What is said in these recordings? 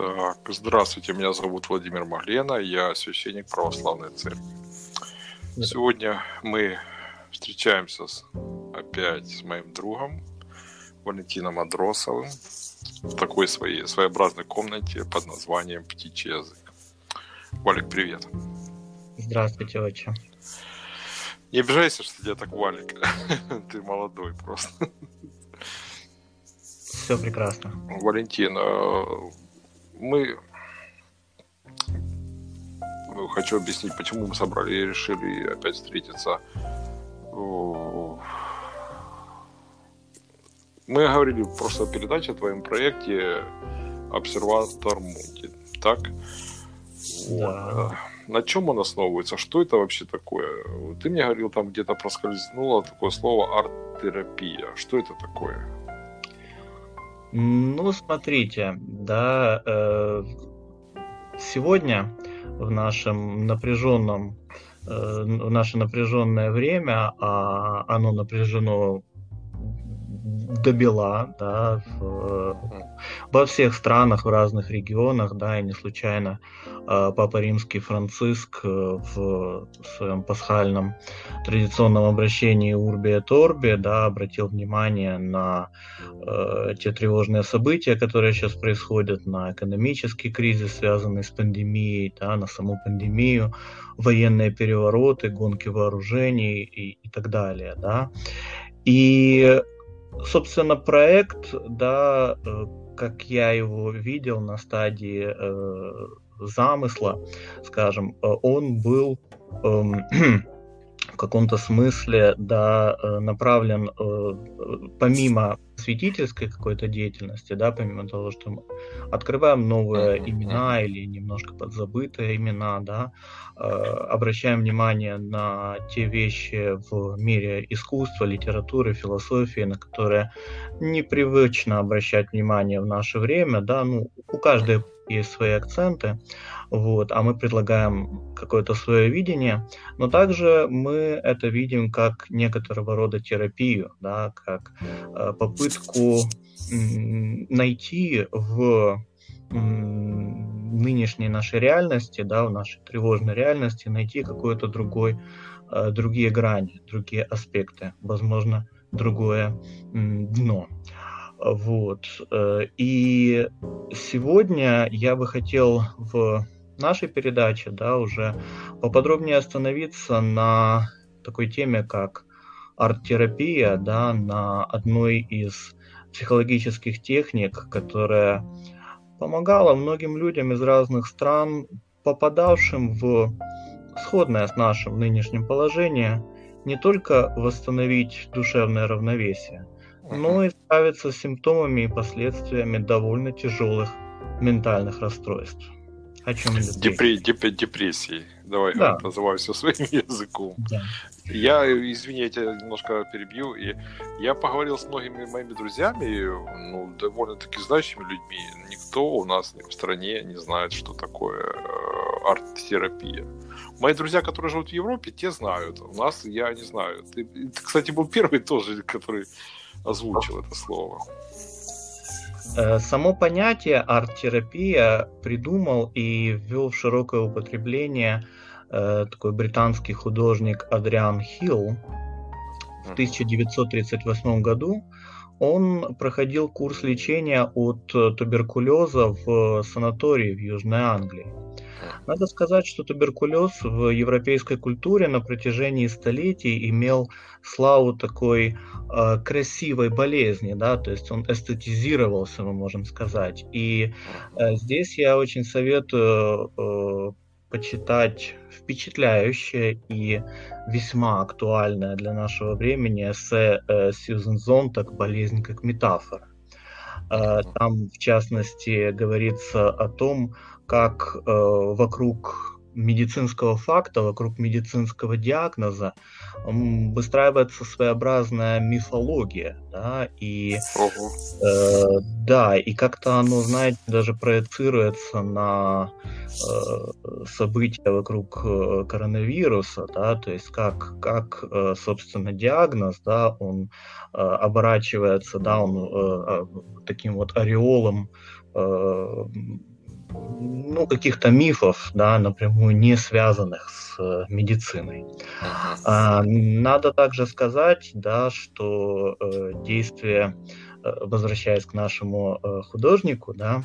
Так, здравствуйте, меня зовут Владимир Маглена, я священник православной церкви. Сегодня мы встречаемся с, опять с моим другом Валентином Адросовым в такой своей своеобразной комнате под названием «Птичий язык». Валик, привет. Здравствуйте, отче. Не обижайся, что тебя так Валик. Ты молодой просто. Все прекрасно. Валентин, э, мы ну, хочу объяснить, почему мы собрали и решили опять встретиться. Мы говорили в прошлой передаче о твоем проекте Обсерватор Мунди, так? Да. На чем он основывается? Что это вообще такое? Ты мне говорил, там где-то проскользнуло такое слово арт-терапия. Что это такое? Ну, смотрите, да, э, сегодня в нашем напряженном, э, в наше напряженное время, а оно напряжено до бела, да, в, во всех странах, в разных регионах, да, и не случайно э, Папа Римский Франциск э, в своем пасхальном традиционном обращении Урби et Orbi, да, обратил внимание на э, те тревожные события, которые сейчас происходят, на экономический кризис, связанный с пандемией, да, на саму пандемию, военные перевороты, гонки вооружений и, и так далее, да. И собственно, проект, да, э, как я его видел на стадии э, замысла, скажем, э, он был э, в каком-то смысле, да, направлен помимо святительской какой-то деятельности, да, помимо того, что мы открываем новые mm-hmm. имена или немножко подзабытые имена, да, э, обращаем внимание на те вещи в мире искусства, литературы, философии, на которые непривычно обращать внимание в наше время, да, ну, у каждой есть свои акценты, вот, а мы предлагаем какое-то свое видение, но также мы это видим как некоторого рода терапию, да, как э, попытку найти в нынешней нашей реальности, да, в нашей тревожной реальности, найти какое-то другой, э, другие грани, другие аспекты, возможно, другое э, дно. Вот. Э, и сегодня я бы хотел в нашей передаче да, уже поподробнее остановиться на такой теме, как арт-терапия, да, на одной из психологических техник, которая помогала многим людям из разных стран, попадавшим в сходное с нашим нынешним положение, не только восстановить душевное равновесие, но и справиться с симптомами и последствиями довольно тяжелых ментальных расстройств. О чем Депре- деп- депрессии. Давай да. называю все своим языком. Да. Я, извини, я тебя немножко перебью. И я поговорил с многими моими друзьями, ну, довольно-таки значимыми людьми. Никто у нас в стране не знает, что такое э, арт-терапия. Мои друзья, которые живут в Европе, те знают. У нас я не знаю. Ты, ты кстати, был первый тоже, который озвучил это слово. Э, само понятие арт-терапия придумал и ввел в широкое употребление э, такой британский художник Адриан Хилл в 1938 году. Он проходил курс лечения от туберкулеза в санатории в Южной Англии. Надо сказать, что туберкулез в европейской культуре на протяжении столетий имел славу такой э, красивой болезни, да, то есть он эстетизировался, мы можем сказать. И э, здесь я очень советую э, почитать впечатляющее и весьма актуальное для нашего времени эссе э, Сьюзен Зонтак «Болезнь как метафора». Э, там, в частности, говорится о том, как э, вокруг медицинского факта, вокруг медицинского диагноза выстраивается своеобразная мифология, да, и э, да, и как-то оно, знаете, даже проецируется на э, события вокруг э, коронавируса, да, то есть как, как э, собственно, диагноз, да, он э, оборачивается, да, он э, таким вот ореолом э, ну, каких-то мифов, да, напрямую не связанных с э, медициной. А, надо также сказать, да, что э, действие, э, возвращаясь к нашему э, художнику, да,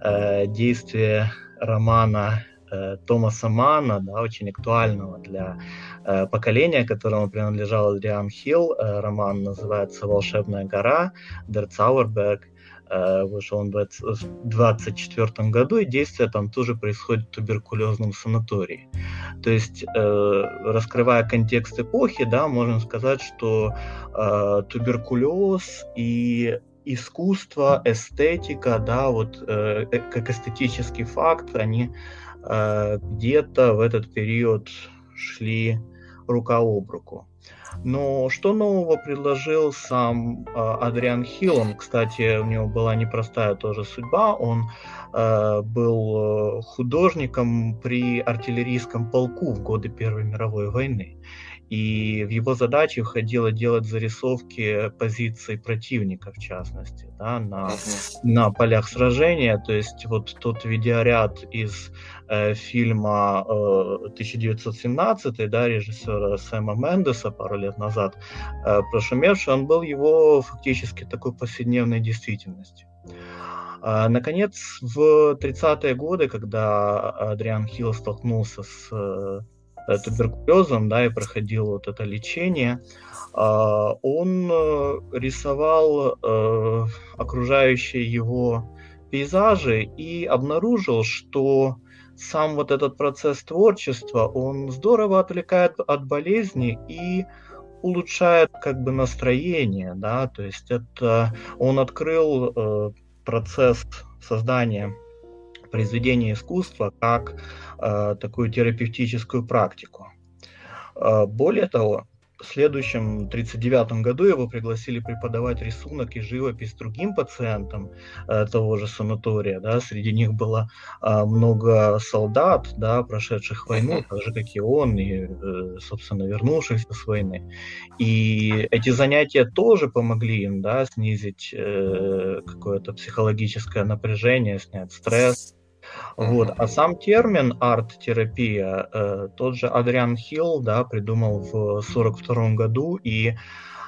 э, действие романа э, Томаса Мана, да, очень актуального для э, поколения, которому принадлежал Адриан Хилл. Э, роман называется «Волшебная гора», «Der Zauberberg». Э, вышел он в 2024 году, и действие там тоже происходит в туберкулезном санатории. То есть, э, раскрывая контекст эпохи, да, можно сказать, что э, туберкулез и искусство, эстетика, да, вот как эстетический факт, они где-то в этот период шли рука об руку. Но что нового предложил сам э, Адриан Хилл? Он, кстати, у него была непростая тоже судьба. Он э, был художником при артиллерийском полку в годы Первой мировой войны. И в его задачи входило делать зарисовки позиций противника, в частности, да, на, на полях сражения. То есть вот тот видеоряд из э, фильма э, 1917, да, режиссера Сэма Мендеса пару лет назад, э, прошумевший, он был его фактически такой повседневной действительностью. А, наконец, в 30-е годы, когда Адриан Хилл столкнулся с э, туберкулезом, да, и проходил вот это лечение, а, он э, рисовал э, окружающие его пейзажи и обнаружил, что сам вот этот процесс творчества, он здорово отвлекает от болезни и улучшает как бы настроение, да, то есть это он открыл э, процесс создания произведения искусства как э, такую терапевтическую практику. Э, более того, в следующем 1939 году его пригласили преподавать рисунок и живопись другим пациентам э, того же санатория. Да. Среди них было э, много солдат, да, прошедших войну, так же, как и он, и, э, собственно, вернувшихся с войны. И эти занятия тоже помогли им да, снизить э, какое-то психологическое напряжение, снять стресс. Вот. А сам термин арт-терапия, э, тот же Адриан Хилл да, придумал в 1942 году, и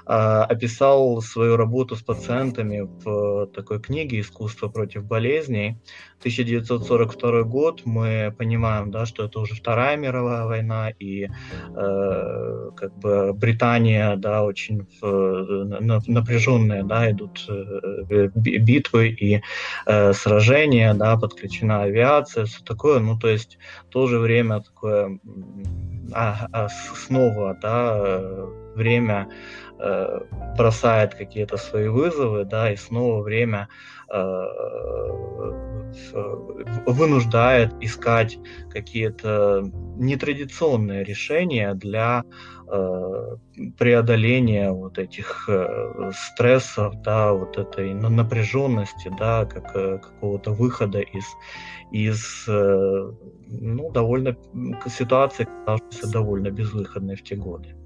описал свою работу с пациентами в такой книге «Искусство против болезней». 1942 год, мы понимаем, да, что это уже Вторая мировая война, и э, как бы Британия, да, очень в, напряженные, да, идут э, битвы и э, сражения, да, подключена авиация, все такое, ну, то есть в то же время такое а, а снова, да, время Э, бросает какие-то свои вызовы, да, и снова время э, вынуждает искать какие-то нетрадиционные решения для э, преодоления вот этих стрессов, да, вот этой напряженности, да, как какого-то выхода из из ну, довольно ситуации, казавшейся довольно безвыходной в те годы.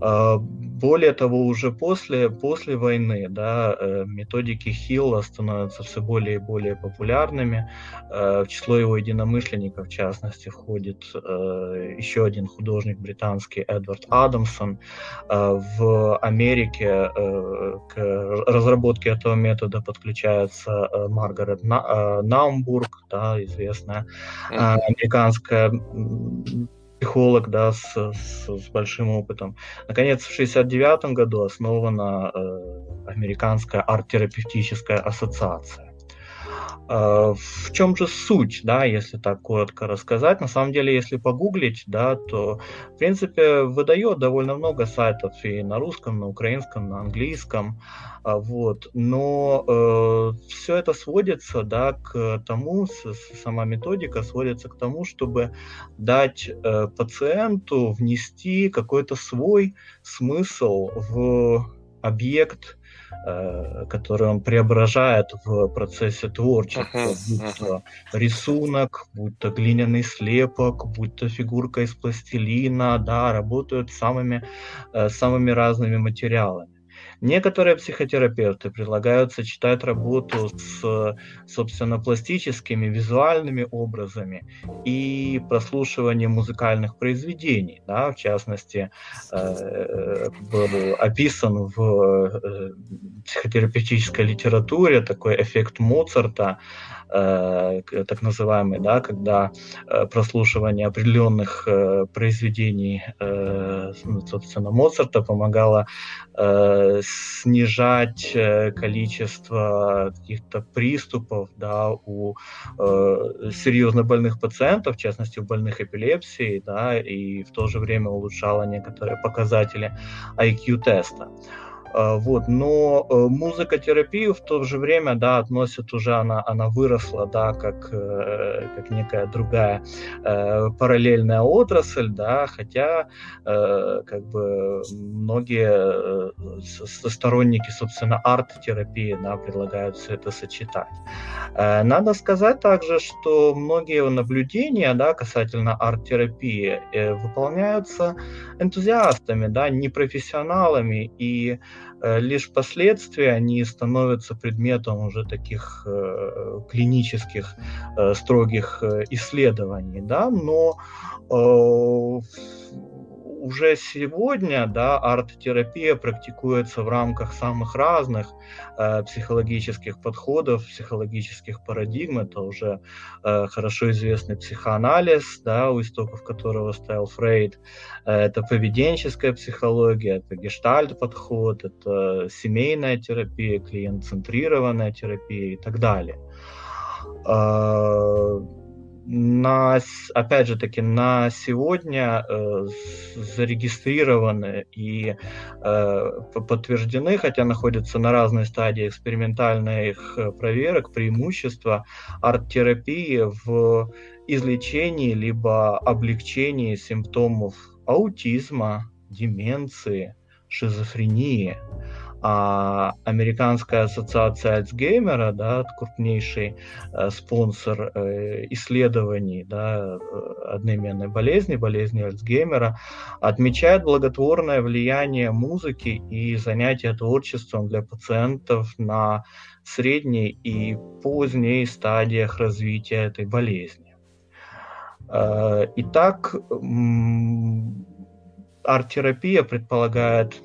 А, более того, уже после, после войны да, э, методики Хилла становятся все более и более популярными. Э, в число его единомышленников, в частности, входит э, еще один художник британский Эдвард Адамсон. В Америке к разработке этого метода подключается Маргарет Наумбург, да, известная американская психолог, да, с, с, с большим опытом. Наконец, в 1969 году основана э, Американская арт-терапевтическая ассоциация. Э, в чем же суть, да, если так коротко рассказать? На самом деле, если погуглить, да, то, в принципе, выдает довольно много сайтов и на русском, на украинском, на английском, а, вот. Но э, все это сводится, да, к тому, сама методика сводится к тому, чтобы дать э, пациенту внести какой-то свой смысл в объект, Э, который он преображает в процессе творчества, uh-huh, будь то uh-huh. рисунок, будь то глиняный слепок, будь то фигурка из пластилина, да, работают самыми, э, самыми разными материалами. Некоторые психотерапевты предлагают сочетать работу с, собственно, пластическими, визуальными образами и прослушивание музыкальных произведений. Да, в частности, э, был описан в э, психотерапевтической литературе такой эффект Моцарта, Э, так называемый, да, когда э, прослушивание определенных э, произведений, ну, собственно, Моцарта помогало снижать количество каких-то приступов да, у серьезно больных пациентов, в частности, у больных эпилепсией, да, и в то же время улучшало некоторые показатели IQ-теста. Вот, но э, музыкотерапию в то же время, да, относят уже, она, она выросла, да, как, э, как некая другая э, параллельная отрасль, да, хотя как бы многие сторонники, собственно, арт-терапии, да, предлагают все это сочетать. Надо сказать также, что многие наблюдения, да, касательно арт-терапии выполняются энтузиастами, да, непрофессионалами, и лишь впоследствии они становятся предметом уже таких э, клинических э, строгих э, исследований, да, но э, уже сегодня да, арт-терапия практикуется в рамках самых разных э, психологических подходов, психологических парадигм. Это уже э, хорошо известный психоанализ, да, у истоков которого стоял Фрейд. Э, это поведенческая психология, это гештальт-подход, это семейная терапия, клиент-центрированная терапия и так далее. На, опять же таки, на сегодня э, зарегистрированы и э, подтверждены, хотя находятся на разной стадии экспериментальных э, проверок, преимущества арт-терапии в излечении либо облегчении симптомов аутизма, деменции, шизофрении. А Американская ассоциация Альцгеймера, да, крупнейший э, спонсор э, исследований да, э, одноименной болезни, болезни Альцгеймера, отмечает благотворное влияние музыки и занятия творчеством для пациентов на средней и поздней стадиях развития этой болезни. Э, итак, арт-терапия предполагает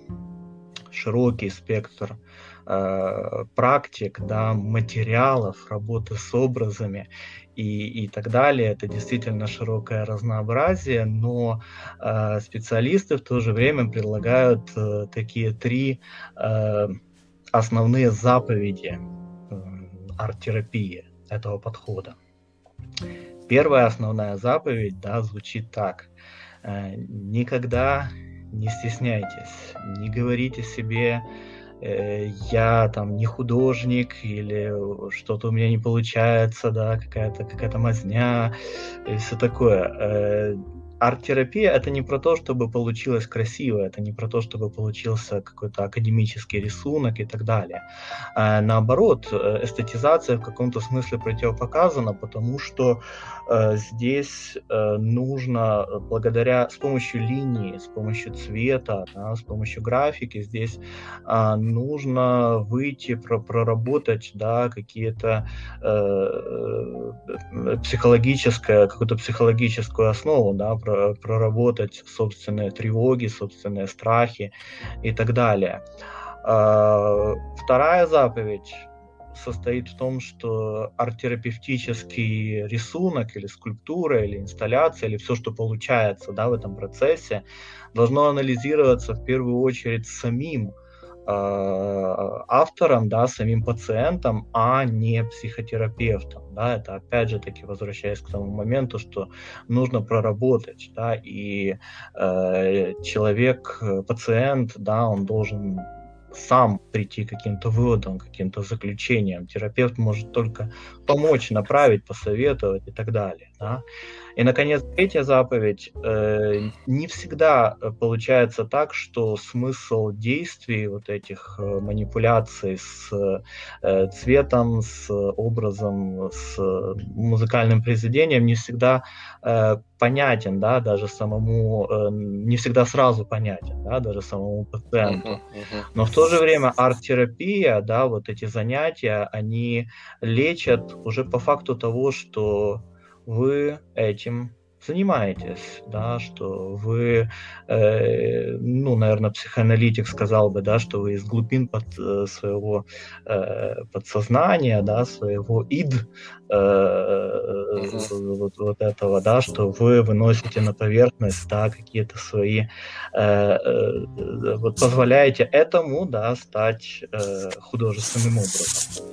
широкий спектр э, практик, да, материалов, работы с образами и, и так далее. Это действительно широкое разнообразие, но э, специалисты в то же время предлагают э, такие три э, основные заповеди э, арт-терапии этого подхода. Первая основная заповедь да, звучит так. Э, никогда не стесняйтесь, не говорите себе, э, я там не художник или что-то у меня не получается, да, какая-то какая-то мазня и все такое. Арт-терапия это не про то, чтобы получилось красиво, это не про то, чтобы получился какой-то академический рисунок и так далее. А наоборот, э, эстетизация в каком-то смысле противопоказана, потому что э, здесь э, нужно благодаря с помощью линии, с помощью цвета, да, с помощью графики здесь э, нужно выйти про проработать да, какие-то э, психологическое какую-то психологическую основу, да, проработать собственные тревоги, собственные страхи и так далее. А, вторая заповедь состоит в том, что арт-терапевтический рисунок или скульптура или инсталляция или все, что получается да, в этом процессе, должно анализироваться в первую очередь самим автором, да, самим пациентом, а не психотерапевтом. Да, это опять же таки возвращаясь к тому моменту, что нужно проработать, да, и э, человек, пациент, да, он должен сам прийти к каким-то выводам, каким-то заключениям. Терапевт может только помочь, направить, посоветовать и так далее. Да? И, наконец, третья заповедь. Э, не всегда получается так, что смысл действий вот этих э, манипуляций с э, цветом, с образом, с музыкальным произведением не всегда э, понятен, да, даже самому, э, не всегда сразу понятен, да, даже самому пациенту. Uh-huh, uh-huh. Но в то же время арт-терапия, да, вот эти занятия, они лечат уже по факту того, что вы этим занимаетесь, да, что вы, э, ну, наверное, психоаналитик сказал бы, да, что вы из глубин под э, своего э, подсознания, да, своего ид, э, uh-huh. вот, вот этого, да, что вы выносите на поверхность, да, какие-то свои, э, э, вот позволяете этому, да, стать э, художественным образом.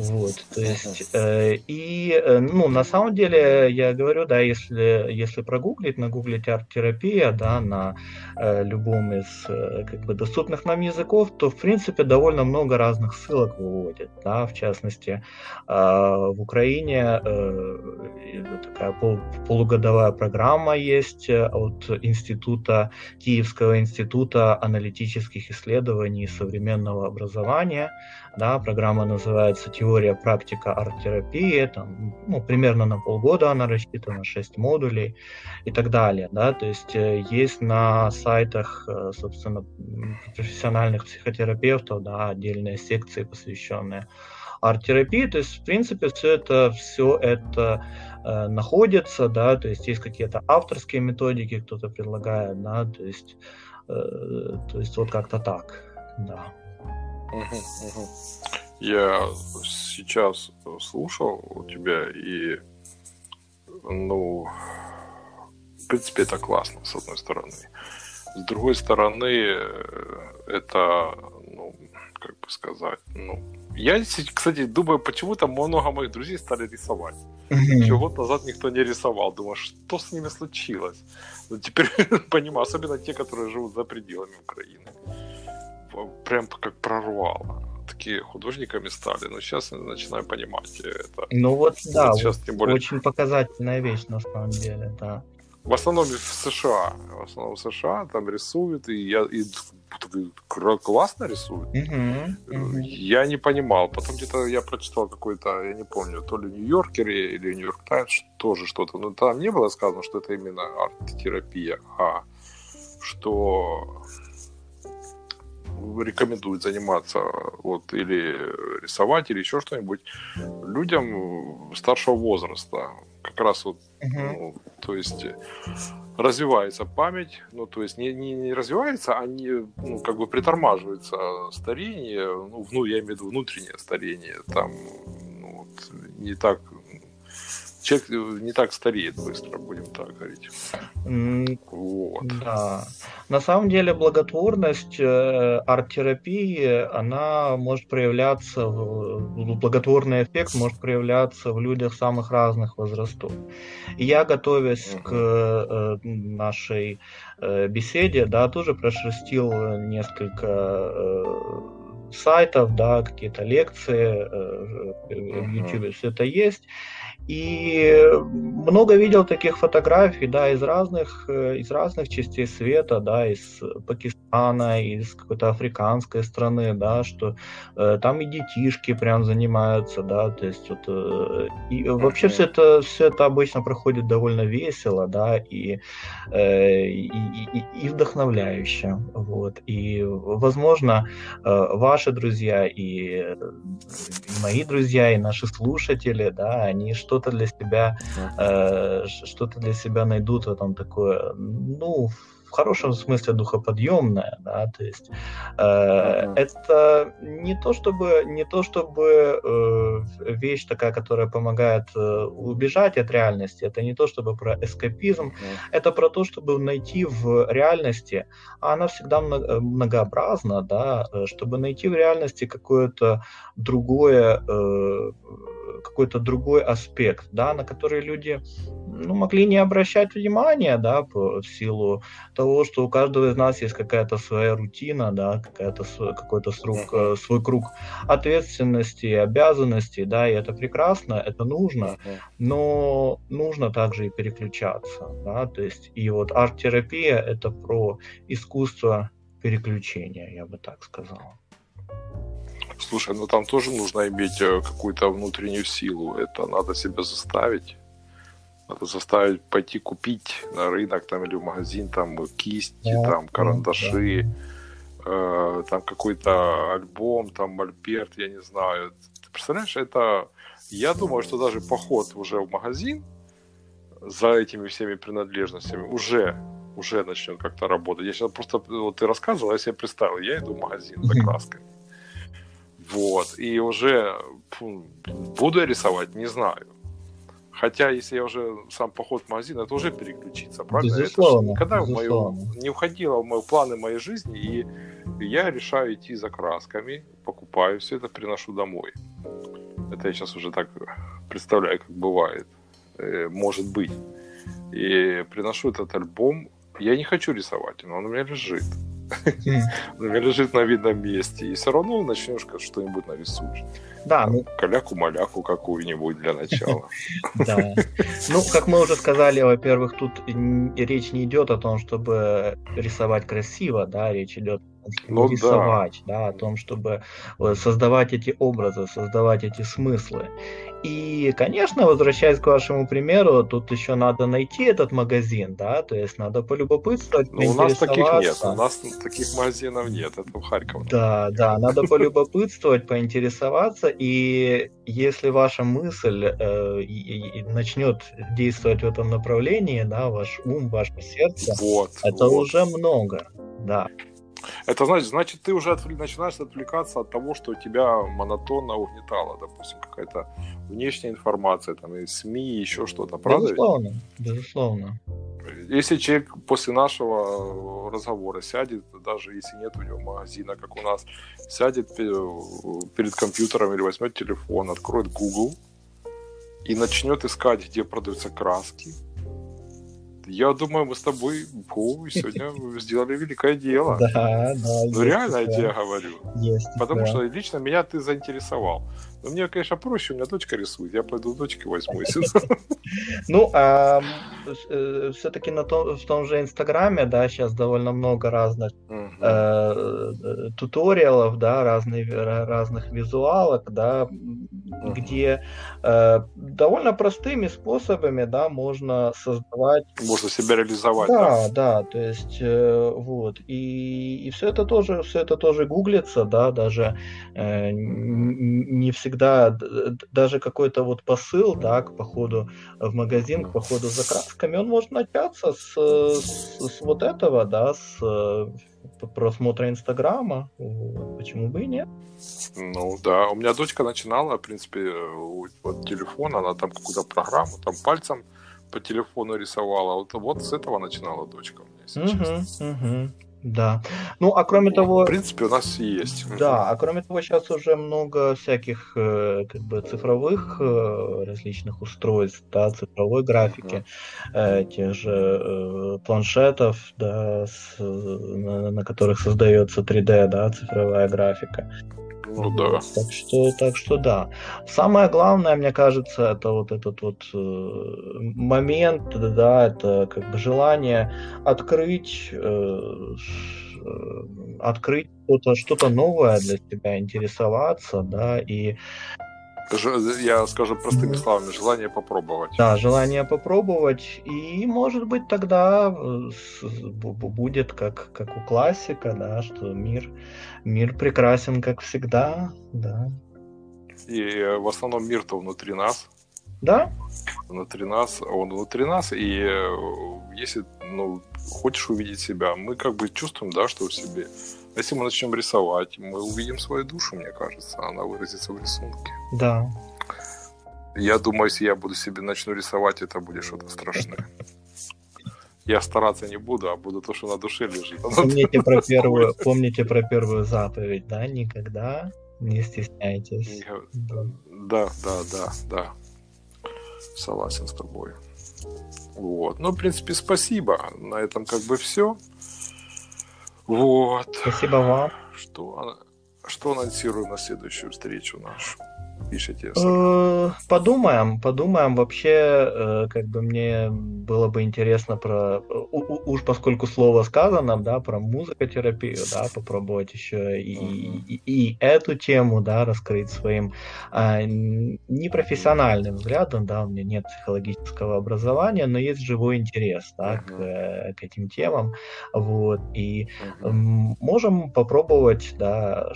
Вот, то есть, э, и, э, ну, на самом деле, я говорю, да, если, если прогуглить, нагуглить арт-терапия, да, на э, любом из, э, как бы, доступных нам языков, то, в принципе, довольно много разных ссылок выводит, да, в частности, э, в Украине э, такая пол, полугодовая программа есть э, от института, Киевского института аналитических исследований современного образования, да, программа называется «Теория, практика, арт-терапии», там, ну, примерно на полгода она рассчитана, 6 модулей и так далее, да, то есть э, есть на сайтах, э, собственно, профессиональных психотерапевтов, да, отдельные секции, посвященные арт-терапии, то есть, в принципе, все это, все это э, находится, да, то есть есть какие-то авторские методики, кто-то предлагает, да, то есть, э, то есть вот как-то так, да. Я сейчас слушал у тебя и, ну, в принципе, это классно, с одной стороны. С другой стороны, э, это, ну, как бы сказать, ну, я, кстати, думаю, почему-то много моих друзей стали рисовать. Mm-hmm. Еще год назад никто не рисовал. Думаю, что с ними случилось? Но ну, теперь понимаю, особенно те, которые живут за пределами Украины прям как прорвало. Такие художниками стали, но сейчас я начинаю понимать это. Ну вот, да, сейчас, тем более... очень показательная вещь на самом деле, да. В основном в США, в основном в США там рисуют, и я и классно рисуют. Uh-huh, uh-huh. Я не понимал. Потом где-то я прочитал какой-то, я не помню, то ли Нью-Йоркер или Нью-Йорк Таймс, тоже что-то. Но там не было сказано, что это именно арт-терапия, а что рекомендуют заниматься вот или рисовать или еще что-нибудь людям старшего возраста. Как раз вот ну, то есть развивается память ну то есть не, не, не развивается а не, ну, как бы притормаживается старение ну, ну я имею в виду внутреннее старение там ну, вот, не так человек э, не так стареет быстро, будем так говорить. вот. Да. На самом деле благотворность э, арт-терапии, она может проявляться, благотворный эффект может проявляться в людях самых разных возрастов. И я, готовясь uh-huh. к э, нашей беседе, да, тоже прошерстил несколько сайтов, да, какие-то лекции в YouTube, все это есть. И много видел таких фотографий, да, из разных, э, из разных частей света, да, из Пакистана, из какой-то африканской страны, да, что э, там и детишки прям занимаются, да, то есть вот, э, и вообще все это, все это обычно проходит довольно весело, да, и, э, и, и, и вдохновляюще, вот, и, возможно, э, ваши друзья и, и мои друзья, и наши слушатели, да, они что что-то для себя, э, что-то для себя найдут в этом такое, ну, в хорошем смысле духоподъемное, да, то есть э, uh-huh. это не то чтобы не то чтобы э, вещь такая, которая помогает э, убежать от реальности, это не то чтобы про эскапизм, uh-huh. это про то, чтобы найти в реальности, а она всегда многообразна, да, э, чтобы найти в реальности какое-то другое э, какой-то другой аспект, да, на который люди ну, могли не обращать внимания, да, по, в силу того, что у каждого из нас есть какая-то своя рутина, да, какая-то какой-то срок, uh-huh. свой круг ответственности, обязанностей, да, и это прекрасно, это нужно, но нужно также и переключаться, да, то есть и вот арт-терапия это про искусство переключения, я бы так сказал. Слушай, ну там тоже нужно иметь э, какую-то внутреннюю силу. Это надо себя заставить. Заставить пойти купить на рынок там или в магазин там кисти, да, там карандаши, да. э, там какой-то альбом, там мольберт, я не знаю. Ты представляешь, это... Я думаю, что даже поход уже в магазин за этими всеми принадлежностями уже уже начнет как-то работать. Я сейчас просто, вот ты рассказывал, я себе представил, я иду в магазин за красками. Вот, и уже фу, буду я рисовать, не знаю. Хотя, если я уже сам поход в магазин, это уже переключиться, правильно? Безусловно, это никогда безусловно. В мою, не входило в мои планы моей жизни, и я решаю идти за красками, покупаю все это, приношу домой. Это я сейчас уже так представляю, как бывает. Э, может быть. И приношу этот альбом. Я не хочу рисовать, но он у меня лежит. Лежит на видном месте. И все равно начнешь что-нибудь нарисуешь. Да, ну... Каляку-маляку какую-нибудь для начала. Да. Ну, как мы уже сказали, во-первых, тут речь не идет о том, чтобы рисовать красиво, да, речь идет ну, рисовать, да. да, о том, чтобы э, создавать эти образы, создавать эти смыслы. И, конечно, возвращаясь к вашему примеру, тут еще надо найти этот магазин, да, то есть надо полюбопытствовать, ну, у нас таких нет, у нас таких магазинов нет, это в Харькове. Да, да, надо полюбопытствовать, поинтересоваться, и если ваша мысль э, и, и начнет действовать в этом направлении, да, ваш ум, ваше сердце, вот, это вот. уже много, да. Это значит, значит, ты уже отвл... начинаешь отвлекаться от того, что тебя монотонно угнетало, допустим, какая-то внешняя информация, там, и СМИ, еще что-то, правда? Безусловно, безусловно. Если человек после нашего разговора сядет, даже если нет у него магазина, как у нас, сядет перед компьютером или возьмет телефон, откроет Google и начнет искать, где продаются краски, я думаю, мы с тобой фу, сегодня сделали великое дело. Да, да. Ну, реально я тебе говорю. Есть. Потому что лично меня ты заинтересовал. Но мне, конечно, проще, у меня дочка рисует, я пойду дочке возьму. Ну, а э, все-таки на том, в том же Инстаграме, да, сейчас довольно много разных э, туториалов, да, разных визуалок, да, где э, довольно простыми способами, да, можно создавать... Можно себя реализовать. Да, да, то есть, вот, и, и все это тоже, все это тоже гуглится, да, даже не всегда даже какой-то вот посыл, да, к походу в магазин, к походу за красками, он может начаться с, с, с вот этого, да, с э, просмотра Инстаграма. Почему бы и нет? Ну да, у меня дочка начинала, в принципе, вот телефон, она там какую-то программу, там пальцем по телефону рисовала. Вот, вот с этого начинала дочка у меня, если угу, честно. Угу. Да. Ну, а кроме того... В принципе, у нас есть. Да, а кроме того, сейчас уже много всяких э, как бы цифровых э, различных устройств, да, цифровой графики, uh-huh. тех же планшетов, да, с, на, на которых создается 3D, да, цифровая графика. Ну да. Так что, так что да. Самое главное, мне кажется, это вот этот вот э, момент, да, это как бы желание открыть, э, э открыть что-то, что-то новое для себя, интересоваться, да, и я скажу простыми словами, желание попробовать. Да, желание попробовать, и может быть тогда э, будет как, как у классика, да, что мир, мир прекрасен, как всегда, да. И э, в основном мир-то внутри нас. Да? Внутри нас, он внутри нас, и э, если, ну, хочешь увидеть себя, мы как бы чувствуем, да, что в себе если мы начнем рисовать, мы увидим свою душу, мне кажется, она выразится в рисунке. Да. Я думаю, если я буду себе начну рисовать, это будет что-то страшное. Я стараться не буду, а буду то, что на душе лежит. Помните про первую, помните про первую заповедь, да? Никогда не стесняйтесь. Да, да, да, да. Согласен с тобой. Вот. Ну, в принципе, спасибо. На этом как бы все. Вот. Спасибо вам. Что, что анонсируем на следующую встречу нашу? Пишете? Э, подумаем, подумаем. Вообще, э, как бы мне было бы интересно про, уж поскольку слово сказано, да, про музыкотерапию, да, попробовать еще и, и, и эту тему, да, раскрыть своим а, непрофессиональным взглядом, да, у меня нет психологического образования, но есть живой интерес, да, к, э, к этим темам, вот, и можем попробовать, да,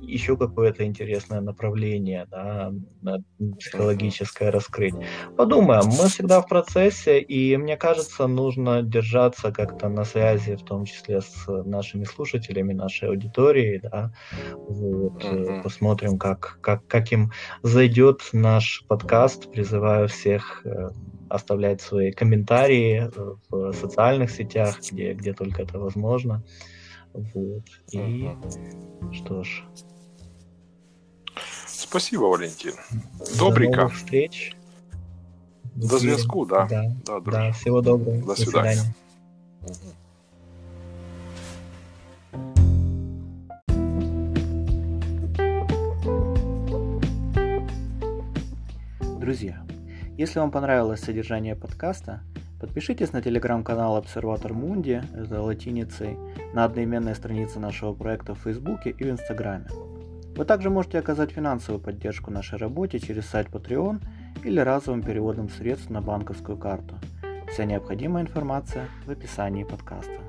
еще какое-то интересное направление мышление, да, психологическое раскрыть. Подумаем, мы всегда в процессе, и мне кажется, нужно держаться как-то на связи, в том числе с нашими слушателями, нашей аудиторией, да, вот, uh-huh. посмотрим, как, как, как им зайдет наш подкаст, призываю всех э, оставлять свои комментарии в социальных сетях, где, где только это возможно. Вот. И uh-huh. что ж, Спасибо, Валентин. Добренько. До новых встреч. До зв'язку, да. Да, да, да, всего доброго. До, До свидания. свидания. Друзья, если вам понравилось содержание подкаста, подпишитесь на телеграм-канал Обсерватор Мунди, это латиницей, на одноименной странице нашего проекта в Фейсбуке и в Инстаграме. Вы также можете оказать финансовую поддержку нашей работе через сайт Patreon или разовым переводом средств на банковскую карту. Вся необходимая информация в описании подкаста.